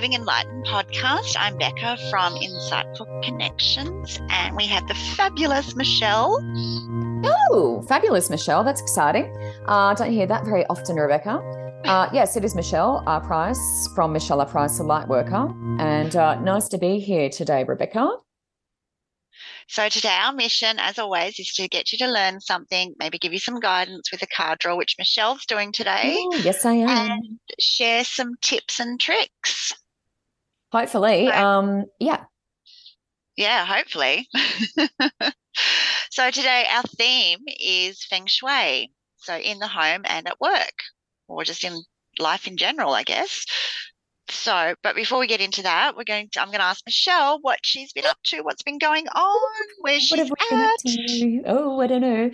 Living Enlightened podcast. I'm Becca from Insightful Connections, and we have the fabulous Michelle. Oh, fabulous, Michelle. That's exciting. Uh, I don't hear that very often, Rebecca. Uh, yes, it is Michelle R. Price from Michelle R. Price, a light worker. And uh, nice to be here today, Rebecca. So, today our mission, as always, is to get you to learn something, maybe give you some guidance with a card draw, which Michelle's doing today. Ooh, yes, I am. And share some tips and tricks. Hopefully. So, um, yeah. Yeah, hopefully. so, today our theme is feng shui. So, in the home and at work, or just in life in general, I guess. So, but before we get into that, we're going to, I'm going to ask Michelle what she's been up to, what's been going on, where What she's have we been up at. to? Oh, I don't know.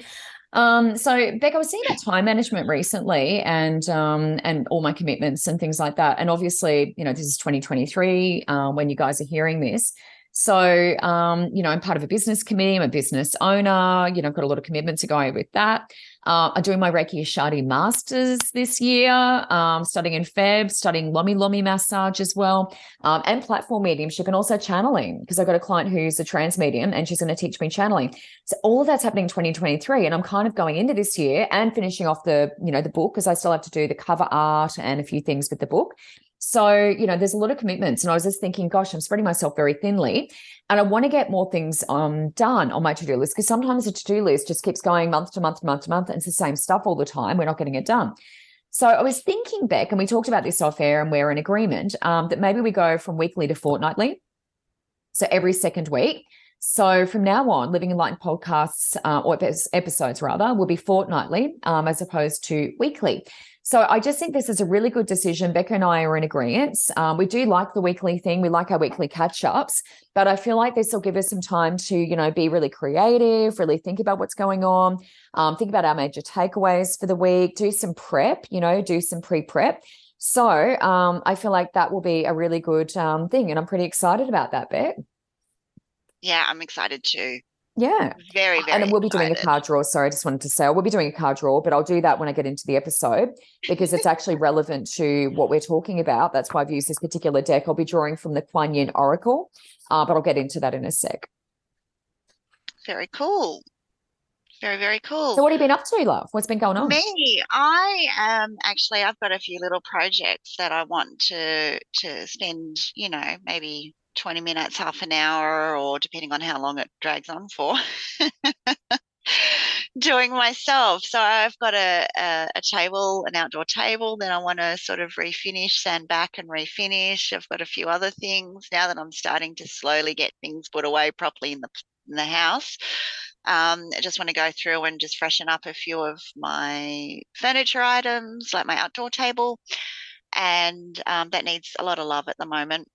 Um, so Beck, I was thinking about time management recently and um and all my commitments and things like that. And obviously, you know, this is 2023 uh, when you guys are hearing this. So um, you know, I'm part of a business committee, I'm a business owner, you know, I've got a lot of commitments to go with that. Uh, I'm doing my Reiki Ashadi Masters this year, um, studying in Feb, studying Lomi Lomi massage as well, um, and platform mediumship and also channeling because I've got a client who's a trance medium and she's going to teach me channeling. So all of that's happening in 2023, and I'm kind of going into this year and finishing off the, you know, the book because I still have to do the cover art and a few things with the book. So, you know, there's a lot of commitments. And I was just thinking, gosh, I'm spreading myself very thinly. And I want to get more things um, done on my to do list because sometimes the to do list just keeps going month to month to month to month. And it's the same stuff all the time. We're not getting it done. So I was thinking, Beck, and we talked about this off air and we're in agreement um, that maybe we go from weekly to fortnightly. So every second week. So from now on, Living Enlightened podcasts uh, or episodes rather will be fortnightly um, as opposed to weekly. So I just think this is a really good decision. Becca and I are in agreement. Um, we do like the weekly thing. We like our weekly catch ups, but I feel like this will give us some time to, you know, be really creative, really think about what's going on, um, think about our major takeaways for the week, do some prep, you know, do some pre prep. So um, I feel like that will be a really good um, thing. And I'm pretty excited about that, Beck. Yeah, I'm excited too. Yeah. Very, very and we'll be doing a card draw. Sorry, I just wanted to say we'll be doing a card draw, but I'll do that when I get into the episode because it's actually relevant to what we're talking about. That's why I've used this particular deck. I'll be drawing from the Kuan Yin Oracle, uh, but I'll get into that in a sec. Very cool. Very, very cool. So, what have you been up to, love? What's been going on? Me, I um actually I've got a few little projects that I want to to spend, you know, maybe 20 minutes, half an hour, or depending on how long it drags on for. Doing myself. So I've got a, a a table, an outdoor table Then I want to sort of refinish, sand back and refinish. I've got a few other things now that I'm starting to slowly get things put away properly in the in the house. Um, I just want to go through and just freshen up a few of my furniture items, like my outdoor table, and um, that needs a lot of love at the moment.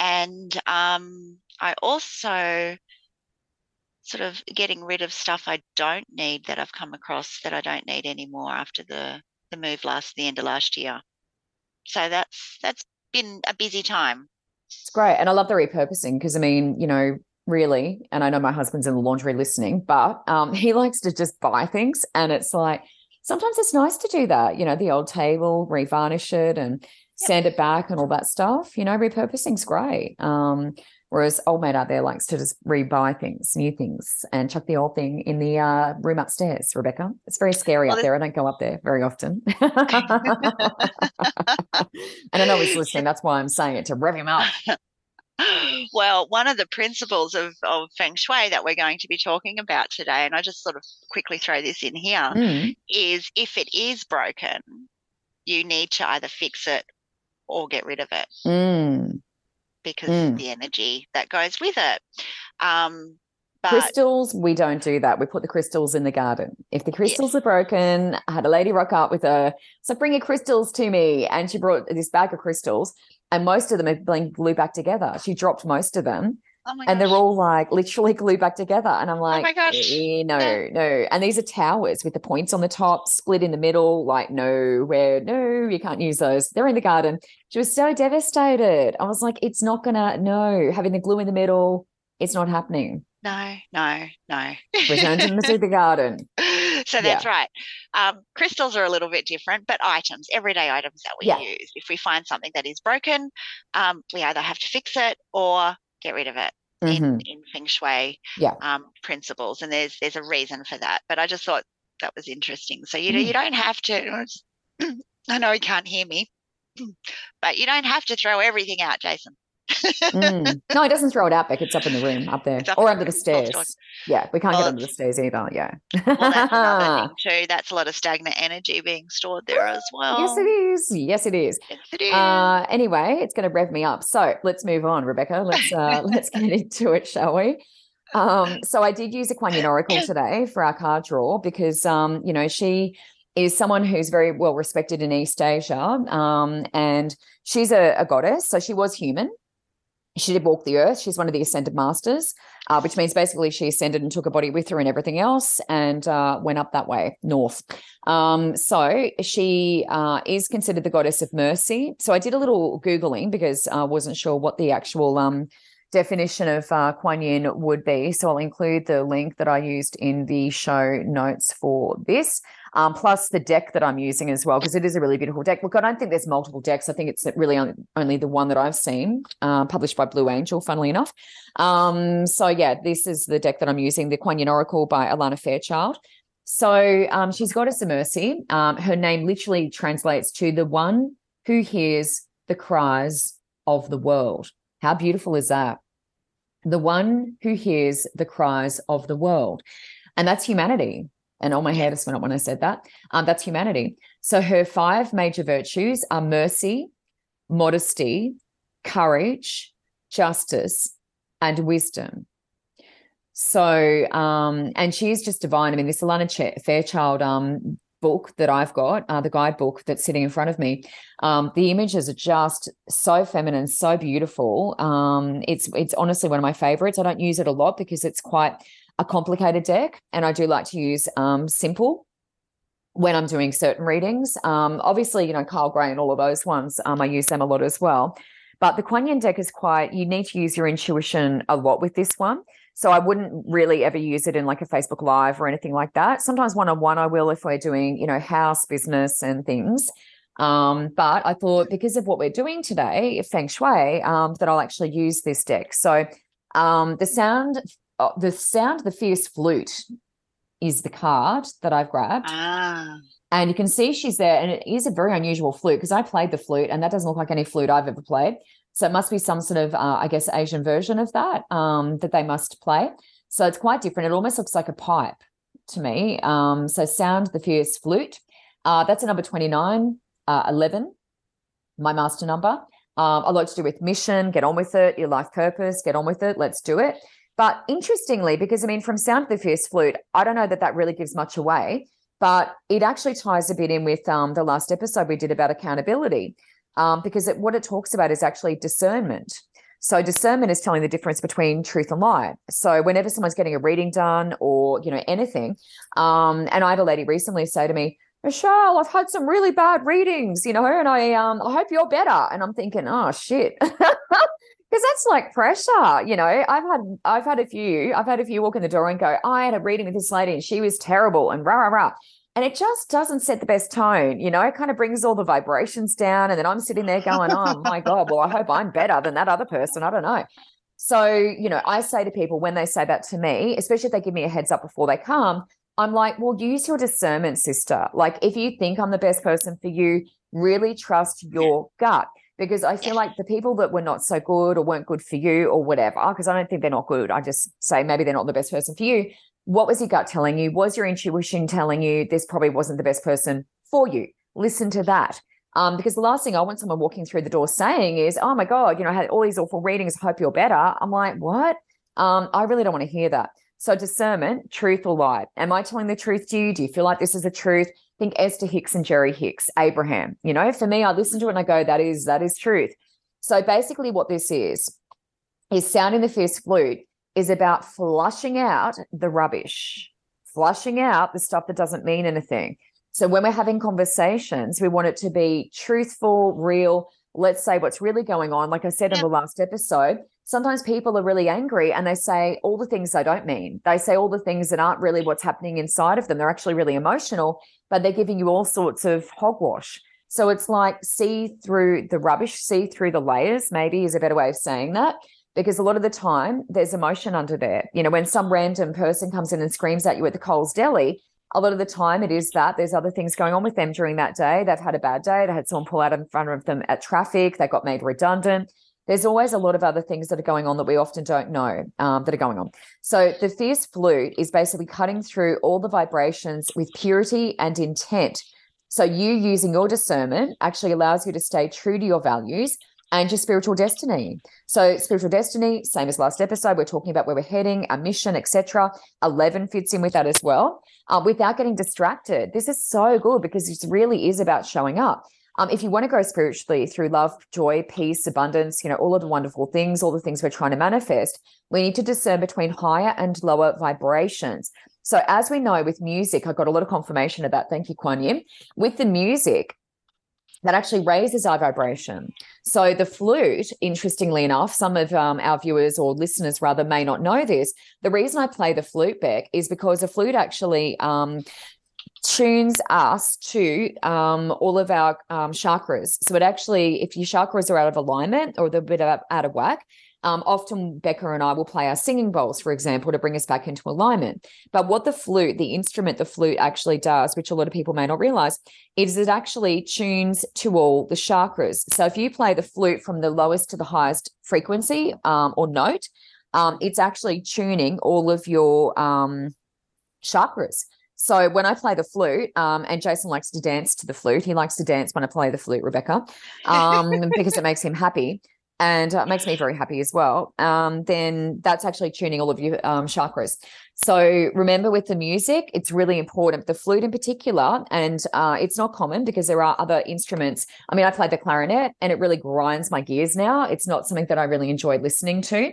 And um, I also sort of getting rid of stuff I don't need that I've come across that I don't need anymore after the the move last the end of last year. So that's that's been a busy time. It's great. And I love the repurposing because, I mean, you know, really, and I know my husband's in the laundry listening, but um, he likes to just buy things. And it's like, sometimes it's nice to do that, you know, the old table, revarnish it and sand it back and all that stuff. You know, repurposing's great. Um, whereas old mate out there likes to just rebuy things, new things, and chuck the old thing in the uh, room upstairs, Rebecca. It's very scary Well, up there. I don't go up there very often. and I know he's listening. That's why I'm saying it to rev him up. Well, one of the principles of, of feng shui that we're going to be talking about today, and I just sort of quickly throw this in here, Mm. is if it is broken, you need to either fix it or get rid of it Mm. because Mm. the energy that goes with it. Um, but crystals, we don't do that. We put the crystals in the garden. If the crystals are broken, I had a lady rock up with a, so bring your crystals to me. And she brought this bag of crystals, and most of them have been glued back together. She dropped most of them, oh my and gosh, they're all like literally glued back together. And I'm like, my gosh. "Eh, no, Yeah. no. And these are towers with the points on the top, split in the middle. Like, no, where, no, you can't use those. They're in the garden. She was so devastated. I was like, it's not gonna, no, having the glue in the middle, it's not happening. no, no, no. Return to the garden. So that's yeah. right. Um, crystals are a little bit different, but items, everyday items that we yeah. use. If we find something that is broken, um, we either have to fix it or get rid of it. Mm-hmm. In, in feng shui yeah. um, principles, and there's there's a reason for that. But I just thought that was interesting. So you mm. you don't have to. I know you can't hear me, but you don't have to throw everything out, Jason mm. No, he doesn't throw it out back. It's up in the room, up there, or under the stairs. Yeah, we can't get under the stairs either. Yeah. well, that's another thing too. That's a lot of stagnant energy being stored there as well. Yes, it is. Yes, it is. Yes, it is. Uh, anyway, it's going to rev me up. So let's move on, Rebecca. Let's uh, let's get into it, shall we? Um, so I did use a Kuan Yin Oracle today for our card draw because um, you know she is someone who's very well respected in East Asia. Um, and she's a, a, goddess. So she was human she did walk the earth. She's one of the ascended masters, uh, which means basically she ascended and took a body with her and everything else and uh, went up that way north. Um, so she uh, is considered the goddess of mercy. So I did a little Googling because I wasn't sure what the actual um, definition of uh, Kuan Yin would be. So I'll include the link that I used in the show notes for this um, plus the deck that I'm using as well, because it is a really beautiful deck. Look, I don't think there's multiple decks. I think it's really only the one that I've seen, uh, published by Blue Angel, funnily enough. Um, so, yeah, this is the deck that I'm using, the Kuan Yin Oracle by Alana Fairchild. So, um, she's Goddess of Mercy. Um, her name literally translates to the one who hears the cries of the world. How beautiful is that? The one who hears the cries of the world. And that's humanity and all my hair just went up when I said that. Um, that's humanity. So her five major virtues are mercy, modesty, courage, justice, and wisdom. So, um, and she is just divine. I mean, this Alana Fairchild um, book that I've got, uh, the guidebook that's sitting in front of me, um, the images are just so feminine, so beautiful. Um, it's it's honestly one of my favorites. I don't use it a lot because it's quite a complicated deck, and I do like to use um, simple when I'm doing certain readings. Um, obviously, you know, Kyle Gray and all of those ones, um, I use them a lot as well. But the Kuan Yin deck is quite, you need to use your intuition a lot with this one. So I wouldn't really ever use it in like a Facebook Live or anything like that. Sometimes one on one, I will if we're doing, you know, house business and things. Um, but I thought because of what we're doing today, Feng Shui, um, that I'll actually use this deck. So um, the sound oh, the sound the fierce flute is the card that I've grabbed. Ah. And you can see she's there, and it is a very unusual flute because I played the flute, and that doesn't look like any flute I've ever played. So it must be some sort of, uh, I guess, Asian version of that um, that they must play. So it's quite different. It almost looks like a pipe to me. Um, so sound the fierce flute. Uh, that's a number 29, uh, 11, my master number. Um, a lot to do with mission, get on with it, your life purpose, get on with it, let's do it. But interestingly, because I mean, from Sound of the Fierce Flute, I don't know that that really gives much away, but it actually ties a bit in with um, the last episode we did about accountability, um, because it, what it talks about is actually discernment. So discernment is telling the difference between truth and lie. So whenever someone's getting a reading done or you know anything, um, and I had a lady recently say to me, Michelle, I've had some really bad readings, you know, and I um I hope you're better. And I'm thinking, oh shit. because that's like pressure you know? I've had i've had a few i've had a few walk in the door and go i had a reading with this lady and she was terrible and rah rah rah. And it just doesn't set the best tone you know? It kind of brings all the vibrations down and then i'm sitting there going oh my god well i hope i'm better than that other person i don't know. So you know i say to people when they say that to me especially if they give me a heads up before they come i'm like well use your discernment sister. Like if you think i'm the best person for you really trust your gut because I feel like the people that were not so good or weren't good for you or whatever, because I don't think they're not good. I just say maybe they're not the best person for you. What was your gut telling you? Was your intuition telling you this probably wasn't the best person for you? Listen to that. Um, because the last thing I want someone walking through the door saying is, oh my God, you know, I had all these awful readings. I hope you're better. I'm like, what? Um, I really don't want to hear that. So discernment, truth or lie. Am I telling the truth to you? Do you feel like this is the truth? Think Esther Hicks and Jerry Hicks, Abraham. You know, for me, I listen to it and I go, that is that is truth. So basically, what this is is sounding the fierce flute is about flushing out the rubbish, flushing out the stuff that doesn't mean anything. So when we're having conversations, we want it to be truthful, real. Let's say what's really going on. Like I said in the last episode, sometimes people are really angry and they say all the things they don't mean. They say all the things that aren't really what's happening inside of them. They're actually really emotional, but they're giving you all sorts of hogwash. So it's like see through the rubbish, see through the layers, maybe is a better way of saying that. Because a lot of the time there's emotion under there. You know, when some random person comes in and screams at you at the Coles Deli, a lot of the time it is that there's other things going on with them during that day. They've had a bad day. They had someone pull out in front of them at traffic. They got made redundant there's always a lot of other things that are going on that we often don't know um, that are going on. So the fierce flute is basically cutting through all the vibrations with purity and intent. So you using your discernment actually allows you to stay true to your values and your spiritual destiny. So spiritual destiny, same as last episode, we're talking about where we're heading, our mission, etc. Eleven fits in with that as well, uh, without getting distracted. This is so good because it really is about showing up. Um, if you want to grow spiritually through love, joy, peace, abundance, you know, all of the wonderful things, all the things we're trying to manifest, we need to discern between higher and lower vibrations. So, as we know with music, I got a lot of confirmation that. Thank you, Kuan Yin. With the music, that actually raises our vibration. So the flute, interestingly enough, some of um, our viewers or listeners rather may not know this. The reason I play the flute, Beck, is because the flute actually um, tunes us to um, all of our um, chakras. So it actually, if your chakras are out of alignment or they're a bit out of whack, um, often Becca and I will play our singing bowls, for example, to bring us back into alignment. But what the flute, the instrument the flute actually does, which a lot of people may not realize, is it actually tunes to all the chakras. So if you play the flute from the lowest to the highest frequency um, or note, um, it's actually tuning all of your um, chakras. So when I play the flute, um, and Jason likes to dance to the flute, he likes to dance when I play the flute, Rebecca, um, because it makes him happy and uh, makes me very happy as well. Um, then that's actually tuning all of your um, chakras. So remember with the music, it's really important. The flute in particular, and uh, it's not common because there are other instruments. I mean, I play the clarinet and it really grinds my gears now. It's not something that I really enjoy listening to.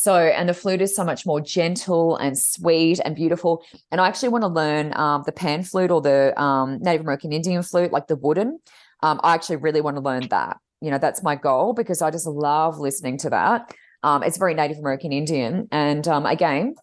So, and the flute is so much more gentle and sweet and beautiful. And I actually want to learn um, the pan flute or the um, Native American Indian flute, like the wooden. Um, I actually really want to learn that. You know, that's my goal because I just love listening to that. Um, it's very Native American Indian. And um, again,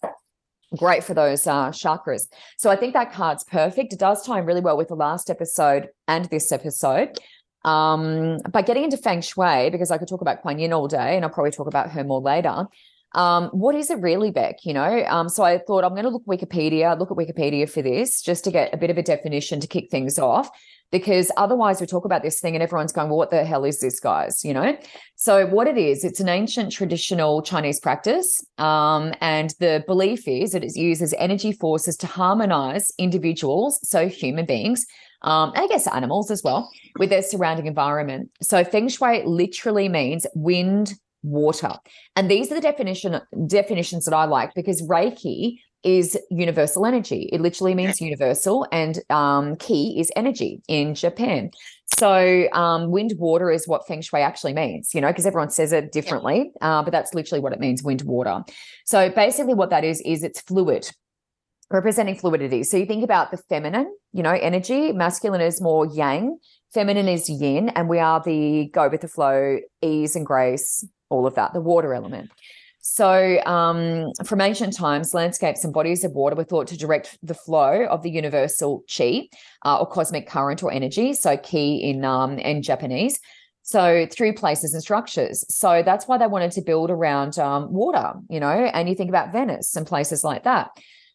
great for those uh, chakras. So I think that card's perfect. It does in really well with the last episode and this episode. Um, by getting into feng shui, because I could talk about Kuan Yin all day and I'll probably talk about her more later um, what is it really, Beck? You know, um, so I thought I'm going to look Wikipedia, look at Wikipedia for this, just to get a bit of a definition to kick things off, because otherwise we talk about this thing and everyone's going, well, what the hell is this, guys? You know, so what it is, it's an ancient traditional Chinese practice, um, and the belief is that it uses energy forces to harmonize individuals, so human beings. Um, I guess animals as well, with their surrounding environment. So feng shui literally means wind, water. And these are the definition definitions that I like because Reiki is universal energy. It literally means universal, and um, ki is energy in Japan. So, um, wind water is what feng shui actually means, you know, because everyone says it differently, uh, but that's literally what it means wind water. So, basically, what that is, is it's fluid, representing fluidity. So, you think about the feminine, you know, energy, masculine is more yang, feminine is yin, and we are the go with the flow, ease and grace, all of that, the water element. So, um, from ancient times, landscapes and bodies of water were thought to direct the flow of the universal chi uh, or cosmic current or energy. So, ki in um, in Japanese. So, through places and structures. So, that's why they wanted to build around um, water, you know, and you think about Venice and places like that.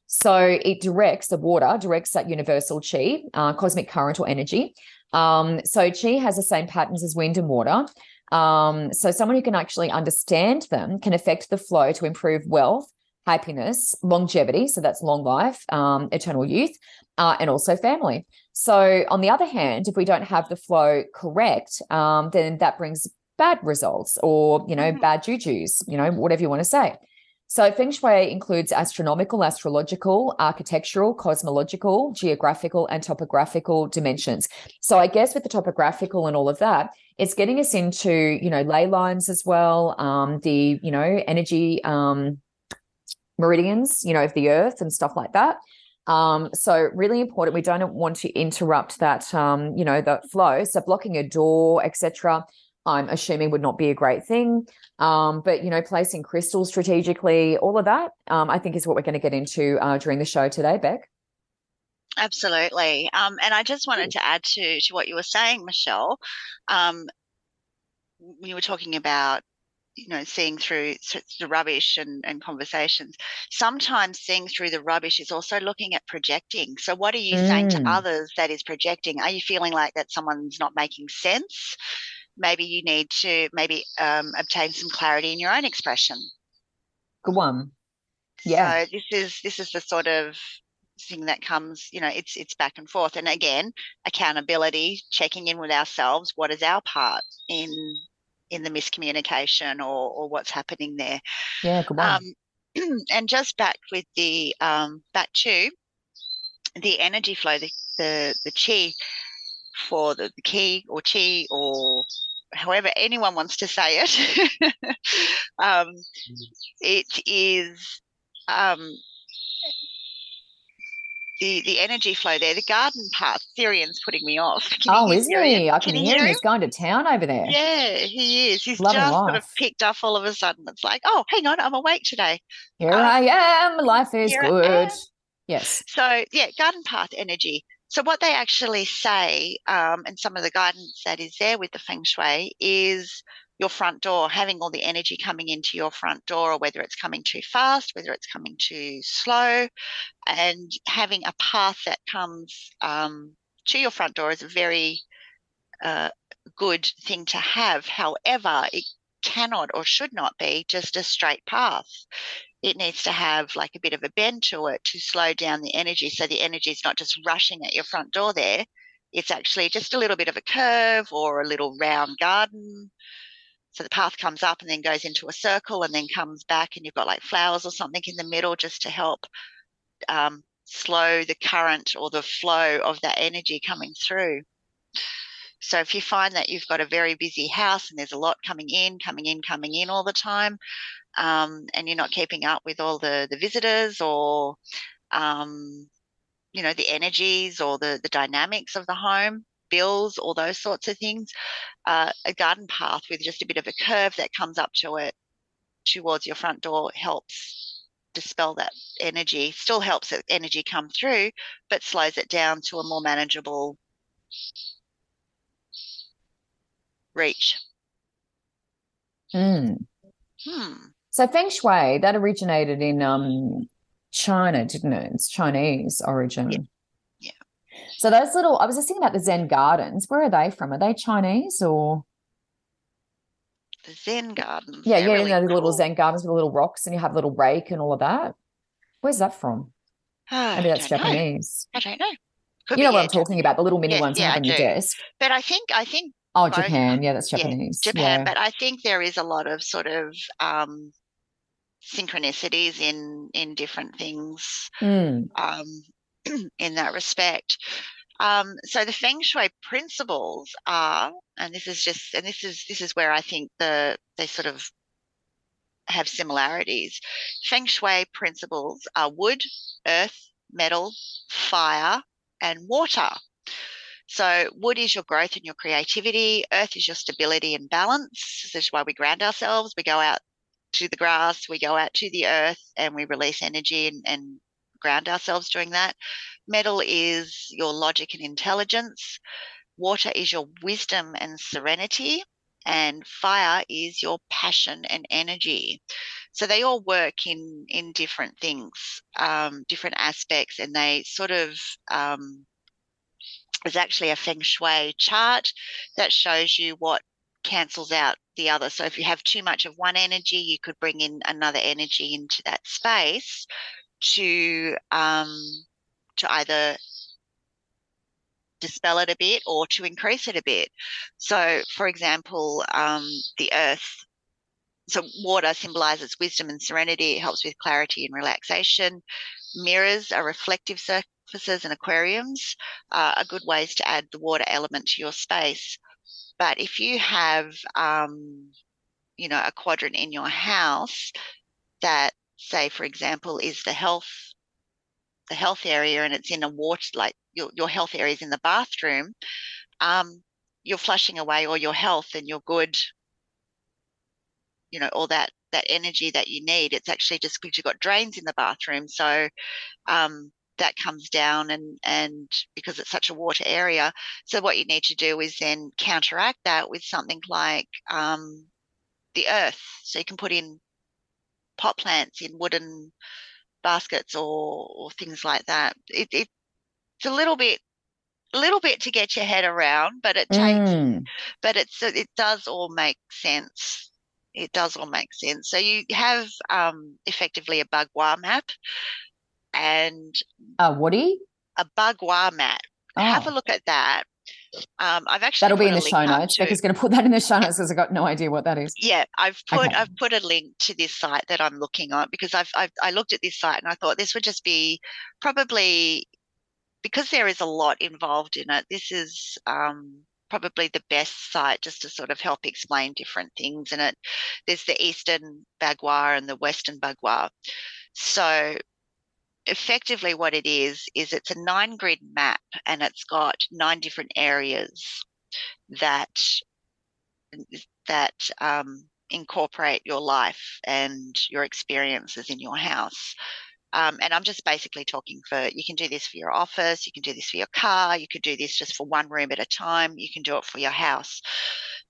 So, it directs the water, directs that universal chi, uh, cosmic current or energy. Um, so, chi has the same patterns as wind and water. Um, so someone who can actually understand them can affect the flow to improve wealth, happiness, longevity. So that's long life, um, eternal youth, uh, and also family. So on the other hand, if we don't have the flow correct, um, then that brings bad results or you know mm-hmm. bad juju's, you know whatever you want to say. So feng shui includes astronomical, astrological, architectural, cosmological, geographical, and topographical dimensions. So I guess with the topographical and all of that, it's getting us into, you know, ley lines as well, um, the, you know, energy um, meridians, you know, of the earth and stuff like that. Um, so really important. We don't want to interrupt that, um, you know, the flow. So blocking a door, etc. I'm assuming would not be a great thing. Um, but you know, placing crystals strategically, all of that, um, I think is what we're going to get into uh, during the show today, Beck. Absolutely. Um, and I just wanted to add to to what you were saying, Michelle. Um, you were talking about you know seeing through the rubbish and, and conversations sometimes seeing through the rubbish is also looking at projecting so what are you mm. saying to mm. others that is projecting are you feeling like that someone's not making sense maybe you need to maybe um, obtain some clarity in your own expression. Good one. Yeah. So this is this is the sort of thing that comes, you know, it's it's back and forth. And again, accountability, checking in with ourselves. What is our part in in the miscommunication or or what's happening there? Yeah, good. Um, and just back with the um, back to the energy flow, the the, the chi for the, the key or chi or however anyone wants to say it, um, it is um, the the energy flow there. The garden path. Syrian's putting me off. Can oh, isn't he? I can, can hear him. him. He's going to town over there. Yeah, he is. He's Loving just sort of picked up all of a sudden. It's like, oh, hang on, I'm awake today. Here um, I am. Life is good. Yes. So yeah, garden path energy. So, what they actually say, um, and some of the guidance that is there with the feng shui, is your front door, having all the energy coming into your front door, or whether it's coming too fast, whether it's coming too slow, and having a path that comes um, to your front door is a very uh, good thing to have. However, it cannot or should not be just a straight path it needs to have like a bit of a bend to it to slow down the energy. So the energy is not just rushing at your front door there. It's actually just a little bit of a curve or a little round garden. So the path comes up and then goes into a circle and then comes back, and you've got like flowers or something in the middle just to help um, slow the current or the flow of that energy coming through. So if you find that you've got a very busy house and there's a lot coming in, coming in, coming in all the time, um, and you're not keeping up with all the the visitors or um, you know the energies or the the dynamics of the home bills all those sorts of things uh, a garden path with just a bit of a curve that comes up to it towards your front door helps dispel that energy still helps the energy come through but slows it down to a more manageable reach mm. hmm so feng shui that originated in um, China, didn't it? It's Chinese origin. So those little, I was just thinking about the Zen gardens. Where are they from? Are they Chinese or? The Zen gardens. Yeah, yeah, really you know, the cool. little Zen gardens with the little rocks, and you have a little rake and all of that. Where's that from? Oh, Maybe that's Japanese. Know. I don't know. Could you know what I'm talking about? The little mini yeah, ones yeah, on your desk. But I think I think Oh, Japan. Yeah, that's Japanese. Yeah, Japan. Yeah. But I think there is a lot of sort of um, synchronicities in in different things mm. um, in that respect. Um, so the feng shui principles are, and this is just, and this is this is where I think the they sort of have similarities. Feng shui principles are wood, earth, metal, fire, and water. So, wood is your growth and your creativity, earth is your stability and balance. This is why we ground ourselves. We go out to the grass, we go out to the earth, and we release energy and, and ground ourselves doing that. Metal is your logic and intelligence. Water is your wisdom and serenity. And fire is your passion and energy. So they all work in in different things, um, different aspects, and they sort of um, there's actually a feng shui chart that shows you what cancels out the other. So if you have too much of one energy, you could bring in another energy into that space to um, to either dispel it a bit or to increase it a bit. So, for example, um, the earth. So water symbolizes wisdom and serenity. It helps with clarity and relaxation. Mirrors are reflective surfaces and aquariums are good ways to add the water element to your space. But if you have, um, you know, a quadrant in your house that, say, for example, is the health, the health area, and it's in a water like your your health area is in the bathroom, um, you're flushing away all your health and your good. You know all that that energy that you need it's actually just because you've got drains in the bathroom. So um, that comes down and and because it's such a water area. So what you need to do is then counteract that with something like um, the earth. So you can put in pot plants in wooden baskets or, or things like that. It, it, it's a little bit a little bit to get your head around but it takes Mm. but it's it does all make sense. It does all make sense. So you have um, effectively a bagua map and Uh, Woody? a bagua mat have a Oh, look at that um, i've actually that'll be in the show notes. to- Becca's going to put that in the show notes because I've got no idea what that is. yeah i've put Okay. i've put a link to this site that i'm looking on because I've, I've i looked at this site and i thought this would just be probably because there is a lot involved in it this is um, probably the best site just to sort of help explain different things in it there's the eastern bagua and the western bagua so effectively what it is is it's a nine grid map and it's got nine different areas that that um, incorporate your life and your experiences in your house. Um, and I'm just basically talking for you can do this for your office, you can do this for your car, you could do this just for one room at a time, you can do it for your house.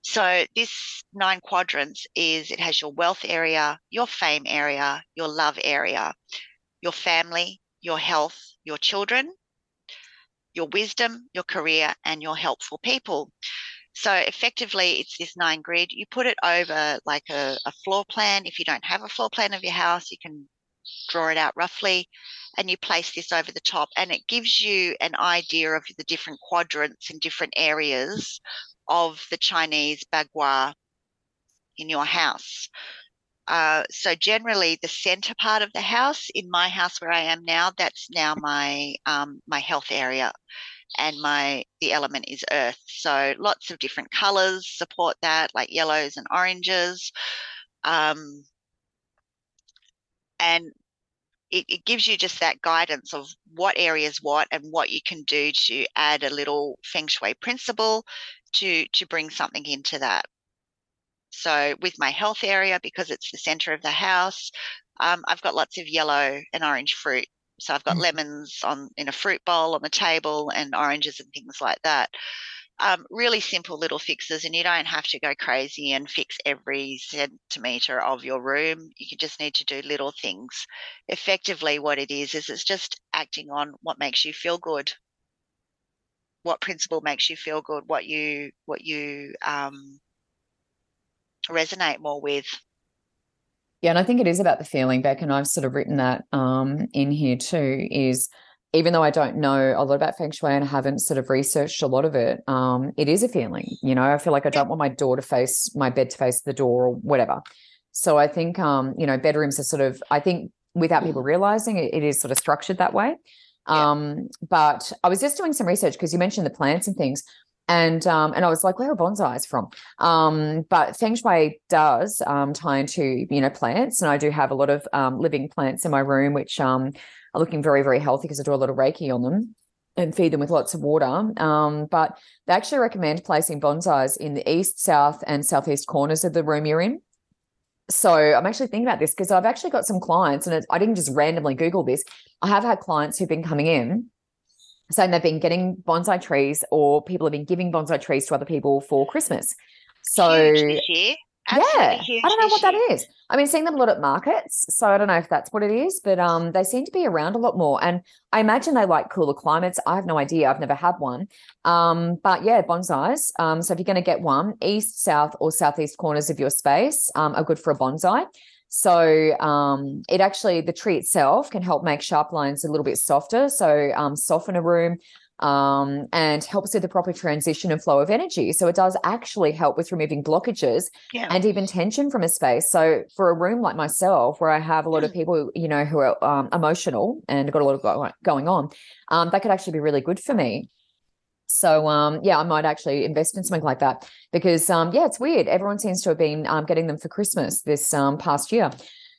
So, this nine quadrants is it has your wealth area, your fame area, your love area, your family, your health, your children, your wisdom, your career, and your helpful people. So effectively, it's this nine grid. You put it over like a, a floor plan. If you don't have a floor plan of your house, you can draw it out roughly and you place this over the top. And it gives you an idea of the different quadrants and different areas of the Chinese bagua in your house. Uh, so generally, the center part of the house, in my house where I am now, that's now my um, my health area and my the element is earth. So lots of different colors support that like yellows and oranges um, and it, it gives you just that guidance of what areas what and what you can do to add a little feng shui principle to to bring something into that so with my health area because it's the center of the house um, i've got lots of yellow and orange fruit so I've got Mhm. lemons on in a fruit bowl on the table and oranges and things like that. Um, really simple little fixes, and you don't have to go crazy and fix every centimeter of your room. You just need to do little things. Effectively, what it is is it's just acting on what makes you feel good, what principle makes you feel good, what you what you um, resonate more with. Yeah, and I think it is about the feeling, Beck, and I've sort of written that um, in here too. Is even though I don't know a lot about feng shui and haven't sort of researched a lot of it, um, it is a feeling. You know, I feel like I don't want my door to face my bed to face the door or whatever. So I think, um, you know, bedrooms are sort of. I think without people realizing it, it is sort of structured that way. Yeah. Um, but I was just doing some research because you mentioned the plants and things. And um, and I was like, where are bonsais from? Um, but Feng Shui does um, tie into you know plants, and I do have a lot of um, living plants in my room, which um, are looking very very healthy because I do a lot of Reiki on them and feed them with lots of water. Um, but they actually recommend placing bonsais in the east, south, and southeast corners of the room you're in. So I'm actually thinking about this because I've actually got some clients, and I didn't just randomly Google this. I have had clients who've been coming in saying they've been getting bonsai trees, or people have been giving bonsai trees to other people for Christmas. So huge this year. Absolutely yeah, I don't know what that is. I mean, seeing them a lot at markets, so I don't know if that's what it is, but um, they seem to be around a lot more. And I imagine they like cooler climates. I have no idea. I've never had one. Um, but yeah, bonsais. Um, so if you're going to get one, east, south, or southeast corners of your space um, are good for a bonsai. So um, it actually the tree itself can help make sharp lines a little bit softer. So um, soften a room, um, and helps with the proper transition and flow of energy. So it does actually help with removing blockages Yeah. and even tension from a space. So for a room like myself, where I have a lot of people, you know, who are um, emotional and got a lot of go- going on, um, that could actually be really good for me. So um, yeah, I might actually invest in something like that because um, yeah, it's weird. Everyone seems to have been um, getting them for Christmas this um, past year.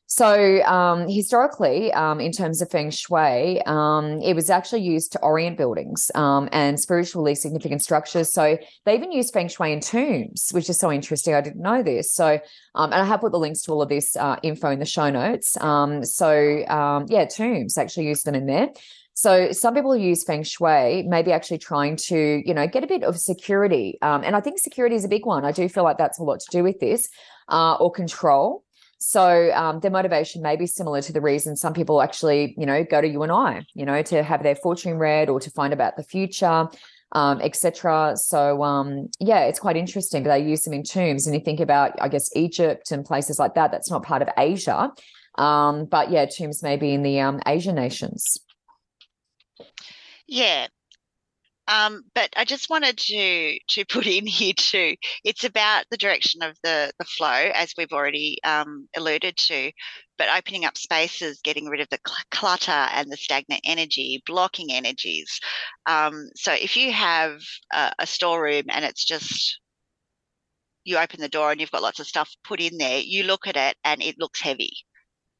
So, um, historically, um, in terms of feng shui, it was actually used to orient buildings and spiritually significant structures. So, they even use feng shui in tombs, which is so interesting. I didn't know this. So, and I have put the links to all of this uh, info in the show notes. So, yeah, tombs actually use them in there. So some people use feng shui, maybe actually trying to, you know, get a bit of security. Um, and I think security is a big one. I do feel like that's a lot to do with this, uh, or control. So um, their motivation may be similar to the reason some people actually, you know, go to you and I, you know, to have their fortune read or to find about the future, um, etc. So um, yeah, it's quite interesting. But they use them in tombs, and you think about, I guess, Egypt and places like that. That's not part of Asia, um, but yeah, tombs may be in the um, Asian nations. Yeah, um, but I just wanted to to put in here too. It's about the direction of the the flow, as we've already um, alluded to, but opening up spaces, getting rid of the cl- clutter and the stagnant energy, blocking energies. Um, so if you have a, a storeroom and it's just you open the door and you've got lots of stuff put in there, you look at it and it looks heavy.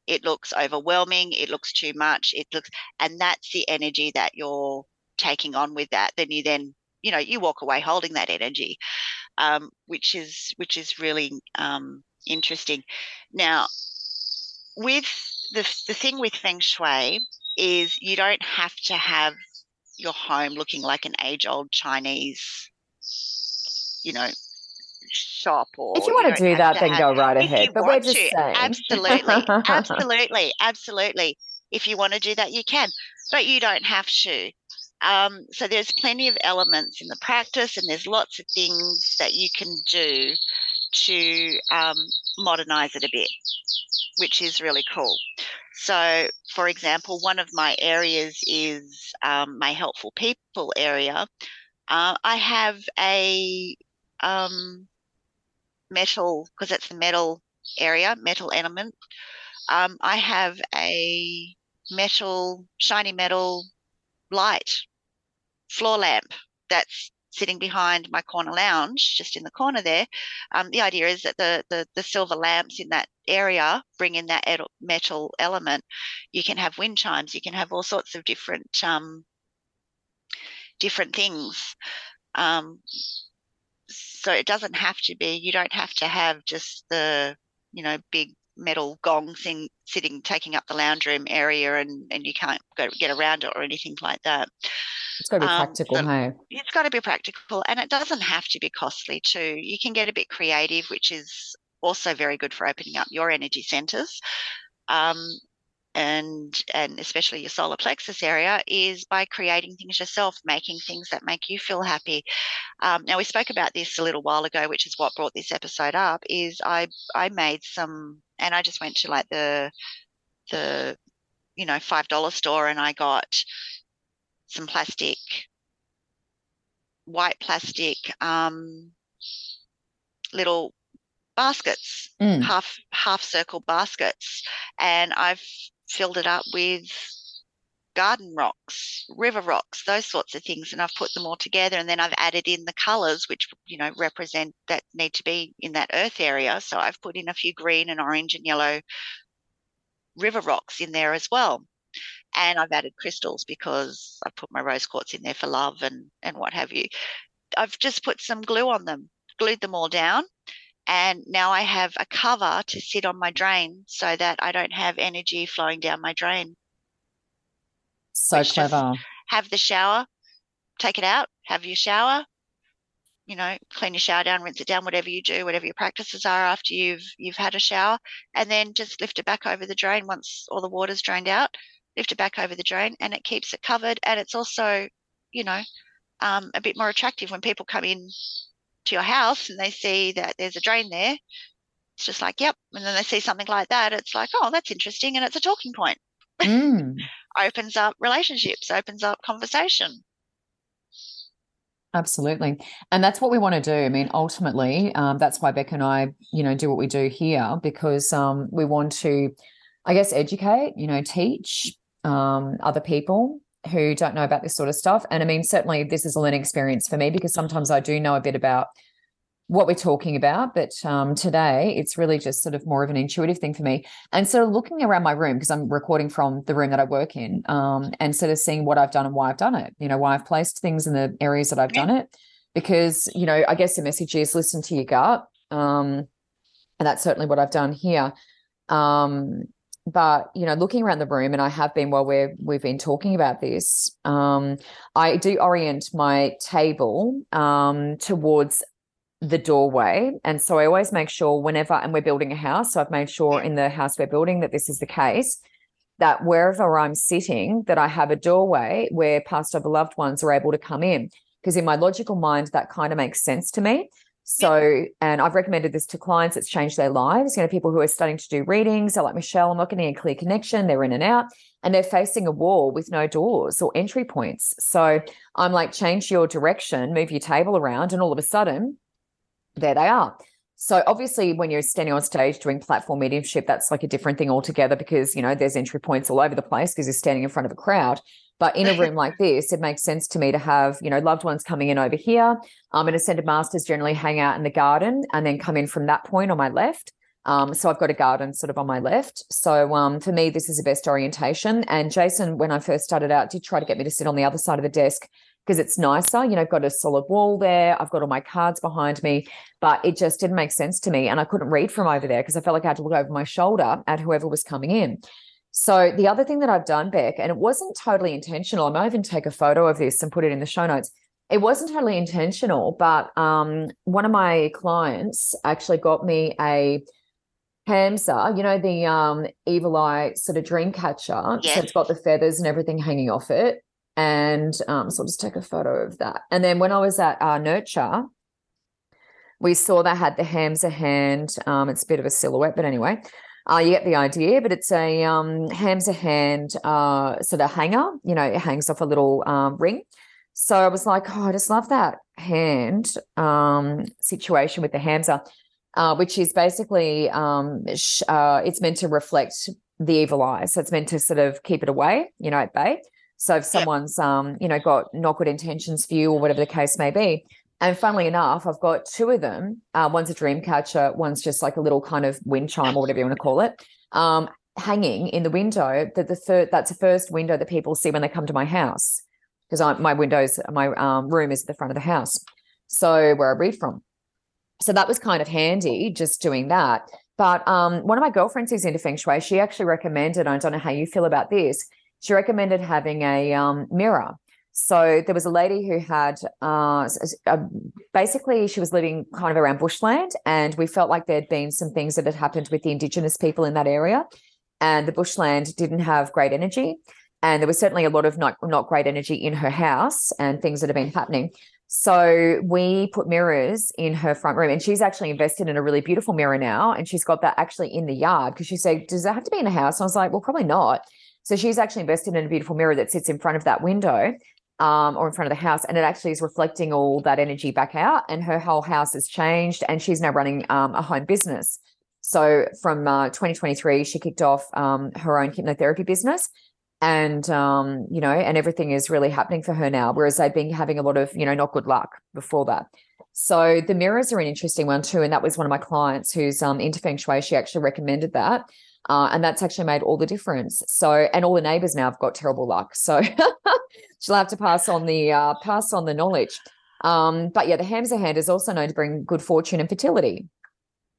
It looks overwhelming. It looks too much. It looks, and that's the energy that you're taking on with that, then you then you know you walk away holding that energy, um, which is which is really um, interesting. Now, with the the thing with feng shui is you don't have to have your home looking like an age old Chinese, you know, shop or if you want you to do that then have, go right ahead but we're just to, saying absolutely absolutely absolutely if you want to do that you can but you don't have to um, so there's plenty of elements in the practice, and there's lots of things that you can do to um, modernize it a bit, which is really cool. So, for example, one of my areas is um, my helpful people area. Uh, I have a um, metal, because that's the metal area, metal element. Um, I have a metal, shiny metal light floor lamp that's sitting behind my corner lounge, just in the corner there. Um, the idea is that the, the, the silver lamps in that area bring in that metal element. You can have wind chimes. You can have all sorts of different um, different things. Um, so it doesn't have to be. You don't have to have just the you know big metal gong thing sitting taking up the lounge room area and and you can't go get around it or anything like that it's got to be um, practical, hey? It's got to be practical, and it doesn't have to be costly too. You can get a bit creative, which is also very good for opening up your energy centers. Um, and and especially your solar plexus area is by creating things yourself making things that make you feel happy um, now we spoke about this a little while ago which is what brought this episode up is i i made some and i just went to like the the you know five dollar store and i got some plastic, white plastic um, little baskets, mm. half half circle baskets, and I've filled it up with garden rocks, river rocks, those sorts of things, and I've put them all together. And then I've added in the colours which you know represent that need to be in that earth area. So I've put in a few green and orange and yellow river rocks in there as well and I've added crystals because I put my rose quartz in there for love and and what have you. I've just put some glue on them, glued them all down, and now I have a cover to sit on my drain so that I don't have energy flowing down my drain. So clever. Have the shower, take it out, have your shower, you know, clean your shower down, rinse it down, whatever you do, whatever your practices are after you've you've had a shower, and then just lift it back over the drain once all the water's drained out lift it back over the drain and it keeps it covered. And it's also, you know, um, a bit more attractive when people come in to your house and they see that there's a drain there. It's just like, yep. And then they see something like that. It's like, oh, that's interesting. And it's a talking point. Mm. opens up relationships, opens up conversation. Absolutely. And that's what we want to do. I mean, ultimately, um, that's why Beck and I, you know, do what we do here because um, we want to, I guess, educate, you know, teach, um, other people who don't know about this sort of stuff. And I mean, certainly this is a learning experience for me because sometimes I do know a bit about what we're talking about, but um, today it's really just sort of more of an intuitive thing for me. And so looking around my room because I'm recording from the room that I work in, um, and sort of seeing what I've done and why I've done it. You know, why I've placed things in the areas that I've yeah. done it. Because you know, I guess the message is listen to your gut, um, and that's certainly what I've done here. Um, but you know looking around the room and i have been while we're we've been talking about this um, i do orient my table um, towards the doorway. And so I always make sure whenever, and we're building a house, so I've made sure in the house we're building that this is the case, that wherever I'm sitting, that I have a doorway where past or loved ones are able to come in. Because in my logical mind, that kind of makes sense to me. So, and I've recommended this to clients, it's changed their lives. You know, people who are starting to do readings, they're like, Michelle, I'm not getting a clear connection. They're in and out, and they're facing a wall with no doors or entry points. So I'm like, change your direction, move your table around, and all of a sudden, there they are. So obviously, when you're standing on stage doing platform mediumship, that's like a different thing altogether because you know there's entry points all over the place because you're standing in front of a crowd. But in a room like this, it makes sense to me to have you know loved ones coming in over here. Um, and ascended masters generally hang out in the garden and then come in from that point on my left. Um, so I've got a garden sort of on my left. So um, for me, this is the best orientation. And Jason, when I first started out, did try to get me to sit on the other side of the desk because it's nicer. You know, I've got a solid wall there. I've got all my cards behind me, but it just didn't make sense to me. And I couldn't read from over there because I felt like I had to look over my shoulder at whoever was coming in. So the other thing that I've done, Beck, and it wasn't totally intentional. I might even take a photo of this and put it in the show notes. It wasn't totally intentional, but um, one of my clients actually got me a Hamsa, you know, the um, evil eye sort of dream catcher. So it's got the feathers and everything hanging off it and um, so I'll just take a photo of that. And then when I was at uh, Nurture, we saw that had the Hamsa hand. Um, it's a bit of a silhouette, but anyway, uh, you get the idea. But it's a um, Hamsa hand uh, sort of hanger. You know, it hangs off a little um, ring. So I was like, oh, I just love that hand um, situation with the Hamsa, uh, which is basically um, sh- uh, it's meant to reflect the evil eye. So it's meant to sort of keep it away, you know, at bay. So if someone's um, you know, got not good intentions for you or whatever the case may be. And funnily enough, I've got two of them. Uh, one's a dream catcher, one's just like a little kind of wind chime or whatever you want to call it. Um, hanging in the window that the third that's the first window that people see when they come to my house because my windows my um, room is at the front of the house so where i read from so that was kind of handy just doing that but um, one of my girlfriends who's into feng shui she actually recommended i don't know how you feel about this she recommended having a um, mirror. So there was a lady who had uh, a, basically she was living kind of around bushland, and we felt like there'd been some things that had happened with the indigenous people in that area, and the bushland didn't have great energy, and there was certainly a lot of not not great energy in her house and things that have been happening. So we put mirrors in her front room, and she's actually invested in a really beautiful mirror now, and she's got that actually in the yard because she said, "Does that have to be in a house?" And I was like, "Well, probably not." So she's actually invested in a beautiful mirror that sits in front of that window um, or in front of the house, and it actually is reflecting all that energy back out. And her whole house has changed, and she's now running um, a home business. So from uh, 2023, she kicked off um, her own hypnotherapy business, and um, you know, and everything is really happening for her now. Whereas they've been having a lot of you know not good luck before that. So the mirrors are an interesting one too, and that was one of my clients who's um, into feng shui. She actually recommended that. Uh, and that's actually made all the difference. So, and all the neighbors now have got terrible luck. So she'll have to pass on the uh, pass on the knowledge. Um, but yeah, the Hamsa hand is also known to bring good fortune and fertility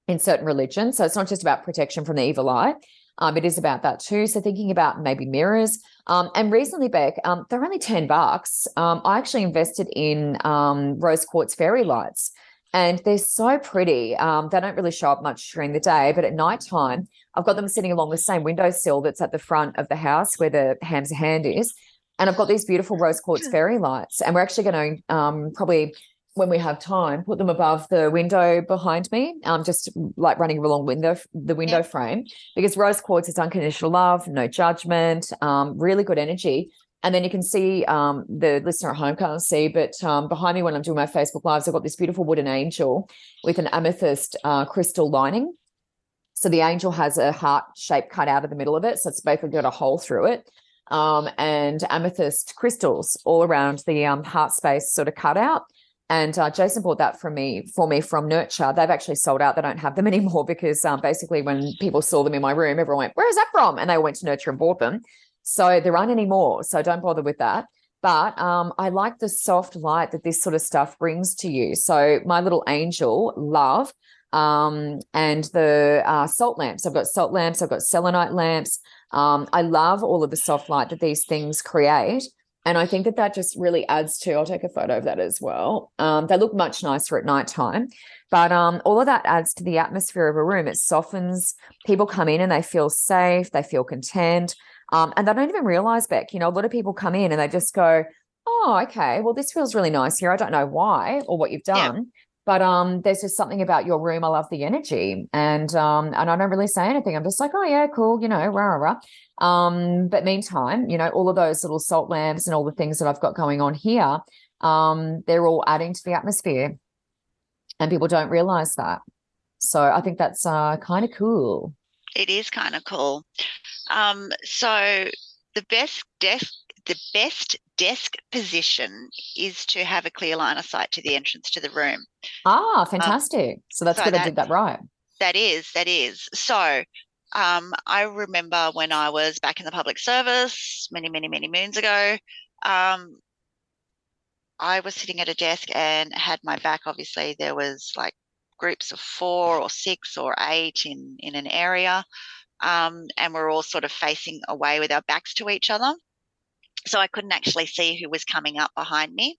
in certain religions. So it's not just about protection from the evil eye. Um, it is about that too. So thinking about maybe mirrors. Um, and recently, Beck, um, they're only 10 bucks. Um, I actually invested in um, rose quartz fairy lights and they're so pretty. Um, they don't really show up much during the day, but at nighttime, I've got them sitting along the same windowsill that's at the front of the house where the Hamsa hand is. And I've got these beautiful rose quartz fairy lights. And we're actually going to um, probably, when we have time, put them above the window behind me, um, just like running along window the window yeah. frame, because rose quartz is unconditional love, no judgment, um, really good energy. And then you can see um, the listener at home can't see, but um, behind me when I'm doing my Facebook lives, I've got this beautiful wooden angel with an amethyst uh, crystal lining. So the angel has a heart shape cut out of the middle of it. So it's basically got a hole through it. Um, and amethyst crystals all around the um, heart space sort of cut out. And uh, Jason bought that from me for me from Nurture. They've actually sold out. They don't have them anymore because um, basically when people saw them in my room, everyone went, "Where is that from?" And they went to Nurture and bought them. So there aren't any more. So don't bother with that. But um, I like the soft light that this sort of stuff brings to you. So my little angel, love, um, and the uh, salt lamps. I've got salt lamps. I've got selenite lamps. Um, I love all of the soft light that these things create. And I think that that just really adds to, I'll take a photo of that as well. Um, they look much nicer at nighttime, but um, all of that adds to the atmosphere of a room. It softens, people come in and they feel safe, they feel content. Um, and they don't even realize, Beck, you know, a lot of people come in and they just go, oh, okay, well, this feels really nice here. I don't know why or what you've done. Yeah. But um, there's just something about your room. I love the energy, and um, and I don't really say anything. I'm just like, oh yeah, cool, you know, rah rah. Um, but meantime, you know, all of those little salt lamps and all the things that I've got going on here, um, they're all adding to the atmosphere, and people don't realize that. So I think that's uh, kind of cool. It is kind of cool. Um, so the best desk the best desk position is to have a clear line of sight to the entrance to the room. Ah, um, fantastic. Um, so that's so good that, I did that right. That is, that is. So um, I remember when I was back in the public service many, many, many moons ago, um, I was sitting at a desk and had my back, obviously, there was like groups of four or six or eight in, in an area. Um, and we're all sort of facing away with our backs to each other. So I couldn't actually see who was coming up behind me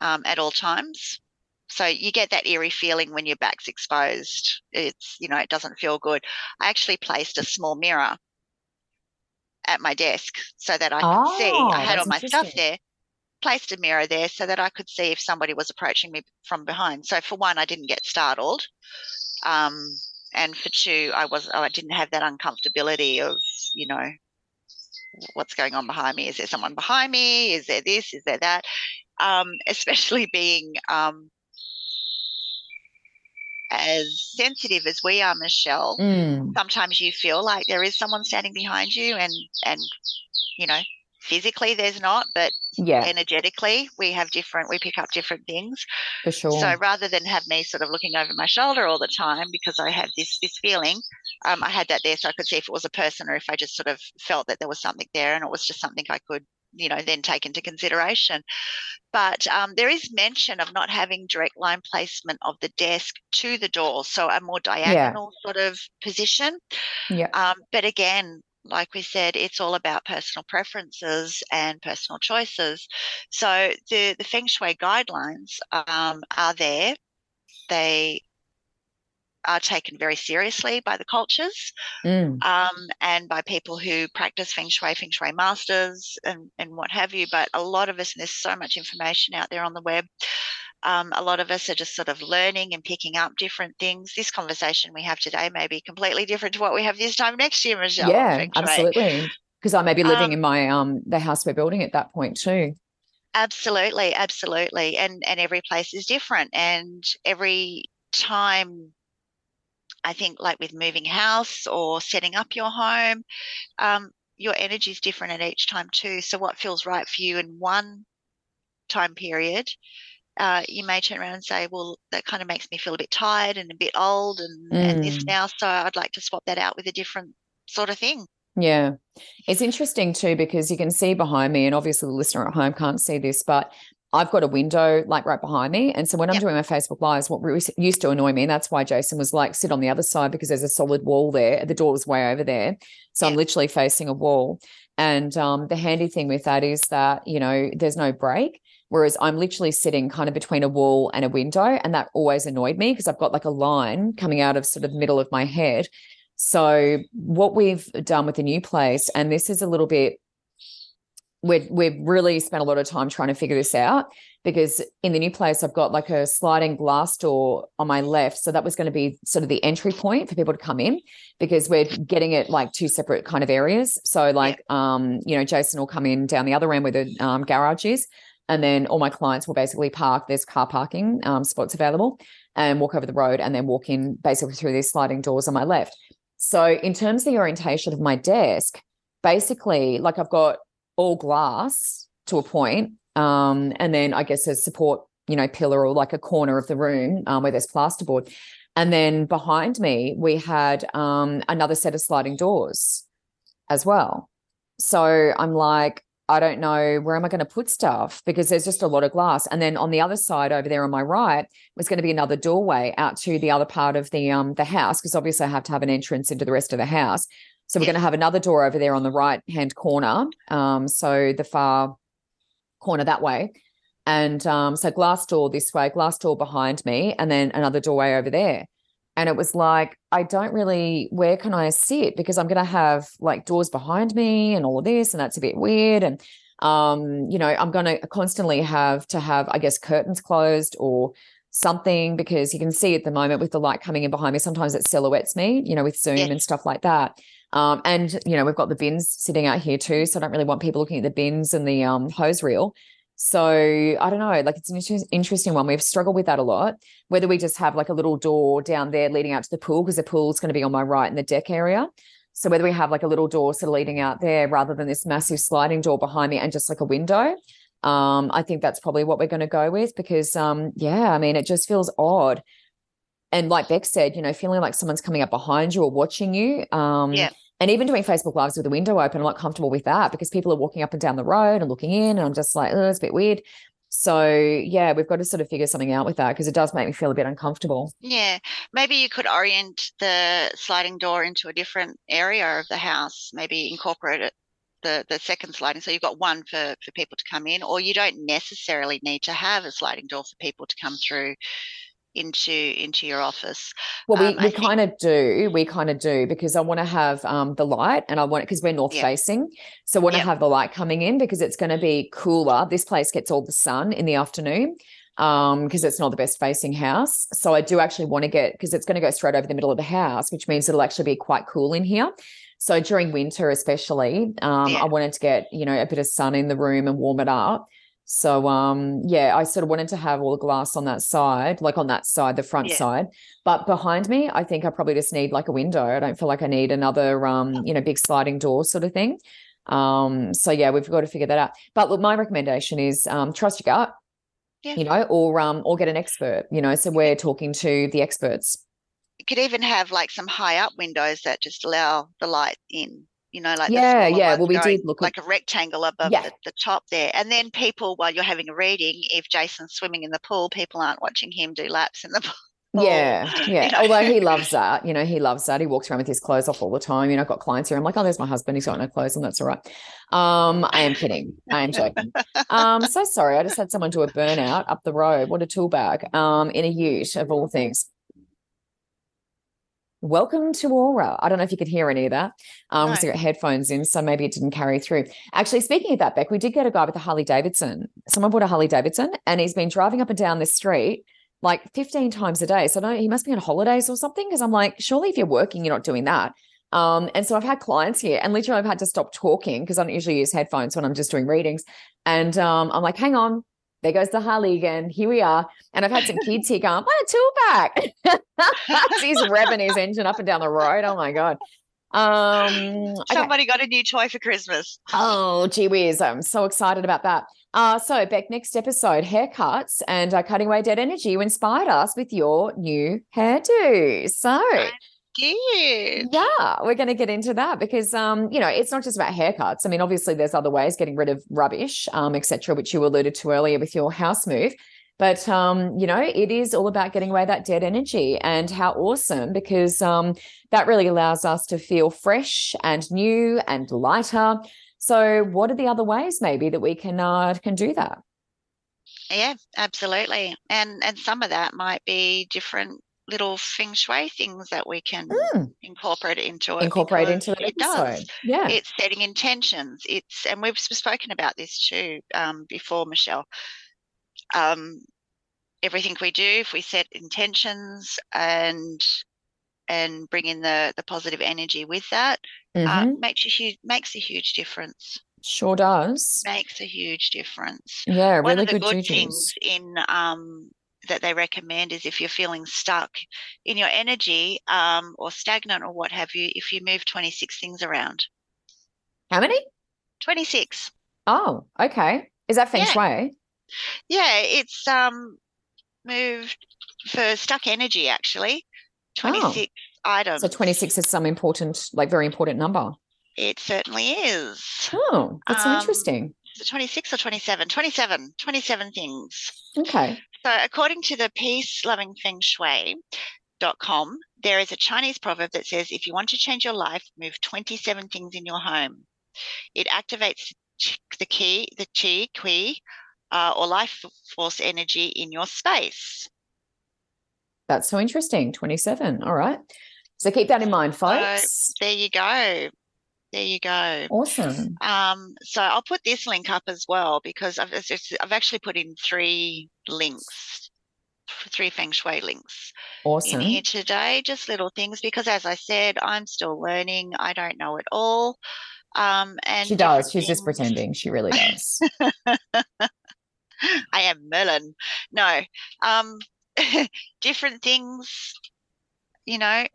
um, at all times. So you get that eerie feeling when your back's exposed. It's, you know, it doesn't feel good. I actually placed a small mirror at my desk so that I could oh, see. I had all my stuff there, placed a mirror there so that I could see if somebody was approaching me from behind. So for one, I didn't get startled. Um, and for two, I was I didn't have that uncomfortability of, you know, what's going on behind me? Is there someone behind me? Is there this? Is there that? Um, especially being um, as sensitive as we are, Michelle. Mm. Sometimes you feel like there is someone standing behind you, and and you know physically there's not but yeah. energetically we have different we pick up different things. For sure. So rather than have me sort of looking over my shoulder all the time because i have this this feeling um, i had that there so i could see if it was a person or if i just sort of felt that there was something there and it was just something i could you know then take into consideration. But um, there is mention of not having direct line placement of the desk to the door so a more diagonal yeah. sort of position. Yeah. Um, but again like we said, it's all about personal preferences and personal choices. So the, the Feng Shui guidelines um, are there. They are taken very seriously by the cultures mm. um, and by people who practice Feng Shui, Feng Shui masters, and, and what have you. But a lot of us, and there's so much information out there on the web, um, a lot of us are just sort of learning and picking up different things. This conversation we have today may be completely different to what we have this time next year, Michelle. Yeah, absolutely. Because I may be living um, in my um the house we're building at that point too. Absolutely, absolutely. And and every place is different. And every time I think like with moving house or setting up your home, um, your energy is different at each time too. So what feels right for you in one time period uh, you may turn around and say, well, that kind of makes me feel a bit tired and a bit old and, mm. and this mm. now. So I'd like to swap that out with a different sort of thing. Yeah. It's interesting too, because you can see behind me, and obviously the listener at home can't see this, but I've got a window like right behind me. And so when I'm yep. doing my Facebook Lives, what used to annoy me, and that's why Jason was like, sit on the other side because there's a solid wall there. The door was way over there. So yep. I'm literally facing a wall. And um, the handy thing with that is that, you know, there's no break. Whereas I'm literally sitting kind of between a wall and a window. And that always annoyed me because I've got like a line coming out of sort of the middle of my head. So what we've done with the new place, and this is a little bit we've we've really spent a lot of time trying to figure this out because in the new place I've got like a sliding glass door on my left so that was going to be sort of the entry point for people to come in because we're getting it like two separate kind of areas so like um you know Jason will come in down the other end where the um, garage is and then all my clients will basically park. There's car parking um, spots available and walk over the road and then walk in basically through these sliding doors on my left. So, in terms of the orientation of my desk, basically, like I've got all glass to a point, um, and then I guess there's support you know, pillar or like a corner of the room um, where there's plasterboard. And then behind me, we had um, another set of sliding doors as well. So I'm like, I don't know where am I going to put stuff because there's just a lot of glass. And then on the other side over there on my right was going to be another doorway out to the other part of the um the house because obviously I have to have an entrance into the rest of the house. So we're going to have another door over there on the right hand corner. Um, so the far corner that way. And um, so glass door this way, glass door behind me, and then another doorway over there. And it was like, I don't really, where can I sit? Because I'm going to have like doors behind me and all of this, and that's a bit weird. And, um, you know, I'm going to constantly have to have, I guess, curtains closed or something because you can see at the moment with the light coming in behind me, sometimes it silhouettes me, you know, with Zoom and stuff like that. Um, and, you know, we've got the bins sitting out here too. So I don't really want people looking at the bins and the um, hose reel. So I don't know, like it's an interesting one. We've struggled with that a lot. Whether we just have like a little door down there leading out to the pool, because the pool's going to be on my right in the deck area. So whether we have like a little door sort of leading out there rather than this massive sliding door behind me and just like a window, um, I think that's probably what we're going to go with because, um, yeah, I mean, it just feels odd. And like Beck said, you know, feeling like someone's coming up behind you or watching you. Um, yeah and even doing Facebook Lives with the window open, I'm not comfortable with that because people are walking up and down the road and looking in, and I'm just like, oh, it's a bit weird. So yeah, we've got to sort of figure something out with that because it does make me feel a bit uncomfortable. Yeah, maybe you could orient the sliding door into a different area of the house. Maybe incorporate it the the second sliding. So you've got one for for people to come in, or you don't necessarily need to have a sliding door for people to come through into into your office. Well we, um, we kind of do we kind of do because i want to have um, the light and i want it because we're north facing so i want to have the light coming in because it's going to be cooler. This place gets all the sun in the afternoon um because it's not the best facing house so i do actually want to get because it's going to go straight over the middle of the house which means it'll actually be quite cool in here. So during winter especially um yeah. i wanted to get you know a bit of sun in the room and warm it up so um yeah, I sort of wanted to have all the glass on that side, like on that side, the front yeah. side. But behind me, I think I probably just need like a window. I don't feel like I need another um, you know, big sliding door sort of thing. Um, so yeah, we've got to figure that out. But look, my recommendation is um trust your gut, yeah. you know, or um or get an expert, you know. So we're talking to the experts. You could even have like some high up windows that just allow the light in you know, like yeah, yeah. Well, we did look like at, a rectangle above yeah. the, the, top there, and then people, while you're having a reading, if Jason's swimming in the pool, people aren't watching him do laps in the pool. Yeah, yeah. You know? Although he loves that, you know, he loves that. He walks around with his clothes off all the time. You know, I've got clients here. I'm like, oh, there's my husband. He's got no clothes, and that's all right. Um, I am kidding. I am joking. Um, so sorry. I just had someone do a burnout up the road. What a tool bag. Um, in a ute of all things. Welcome to Aura. I don't know if you could hear any of that. Um, because no. I got headphones in, so maybe it didn't carry through. Actually, speaking of that, Beck, we did get a guy with a Harley Davidson. Someone bought a Harley Davidson, and he's been driving up and down this street like 15 times a day. So I know he must be on holidays or something. Because I'm like, surely if you're working, you're not doing that. Um, and so I've had clients here, and literally I've had to stop talking because I don't usually use headphones when I'm just doing readings. And um, I'm like, hang on, there goes the Harley again. Here we are. And I've had some kids here going, what a tool bag. He's revving his engine up and down the road. Oh my God. Um, Somebody got a new toy for Christmas. Oh, gee whiz. I'm so excited about that. Uh, so, Beck, next episode haircuts and uh, cutting away dead energy. You inspired us with your new hairdo. So, did. Yeah, we're going to get into that because, um, you know, it's not just about haircuts. I mean, obviously, there's other ways getting rid of rubbish, um, etc., which you alluded to earlier with your house move. But um, you know, it is all about getting away that dead energy, and how awesome because um, that really allows us to feel fresh and new and lighter. So, what are the other ways maybe that we can uh, can do that? Yeah, absolutely. And and some of that might be different little feng shui things that we can mm. incorporate into it. Incorporate into it. It does. Yeah. It's setting intentions. It's and we've spoken about this too um, before, Michelle. Um, everything we do, if we set intentions and and bring in the the positive energy with that, uh, mm-hmm. uh, makes a huge makes a huge difference. Sure does. Makes a huge difference. Yeah, really One of the good, good things in um, that they recommend is if you're feeling stuck in your energy um, or stagnant or what have you, if you move 26 things around. How many? 26. Oh, okay. Is that feng yeah. shui? Yeah, it's um moved for stuck energy actually. 26 items. So 26 is some important, like very important number. It certainly is. Oh, that's so Um, interesting. Is 26 or 27? 27. 27 things. Okay. So, according to the Peace Loving Feng Shui.com, there is a Chinese proverb that says if you want to change your life, move 27 things in your home. It activates the key, the chi, qi, uh, or life force energy in your space. That's so interesting. 27. All right. So keep that in mind, folks. There you go. There you go. Awesome. Um, so I'll put this link up as well because I've just- I've actually put in three links, three feng shui links Awesome. in here today. Just little things because, as I said, I'm still learning. I don't know it all. Um, and She does. She's just pretending. She really does. I am Merlin. No, um, different things, you know,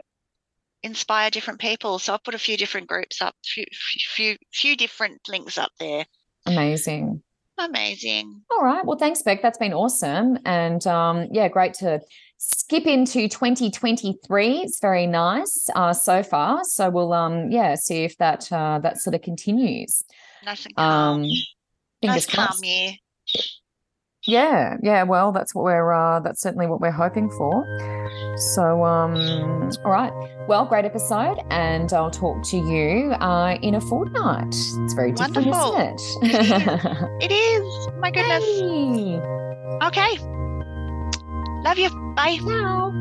inspire different people. So I put a few different groups up, few, few, few different links up there. Amazing. Amazing. All right. Well, thanks, Beck. That's been awesome. And um, yeah, great to skip into 2023. It's very nice uh, so far. So we'll um yeah, see if that uh, that sort of continues. Nice and calm. Um fingers nice calm crossed. year. Yeah, yeah. Well, that's what we're uh, that's certainly what we're hoping for. So, um, all right. Well, great episode, and I'll talk to you uh, in a fortnight. It's very different, Wonderful. isn't it? It is. My goodness. Okay. Love you. Bye. Ciao.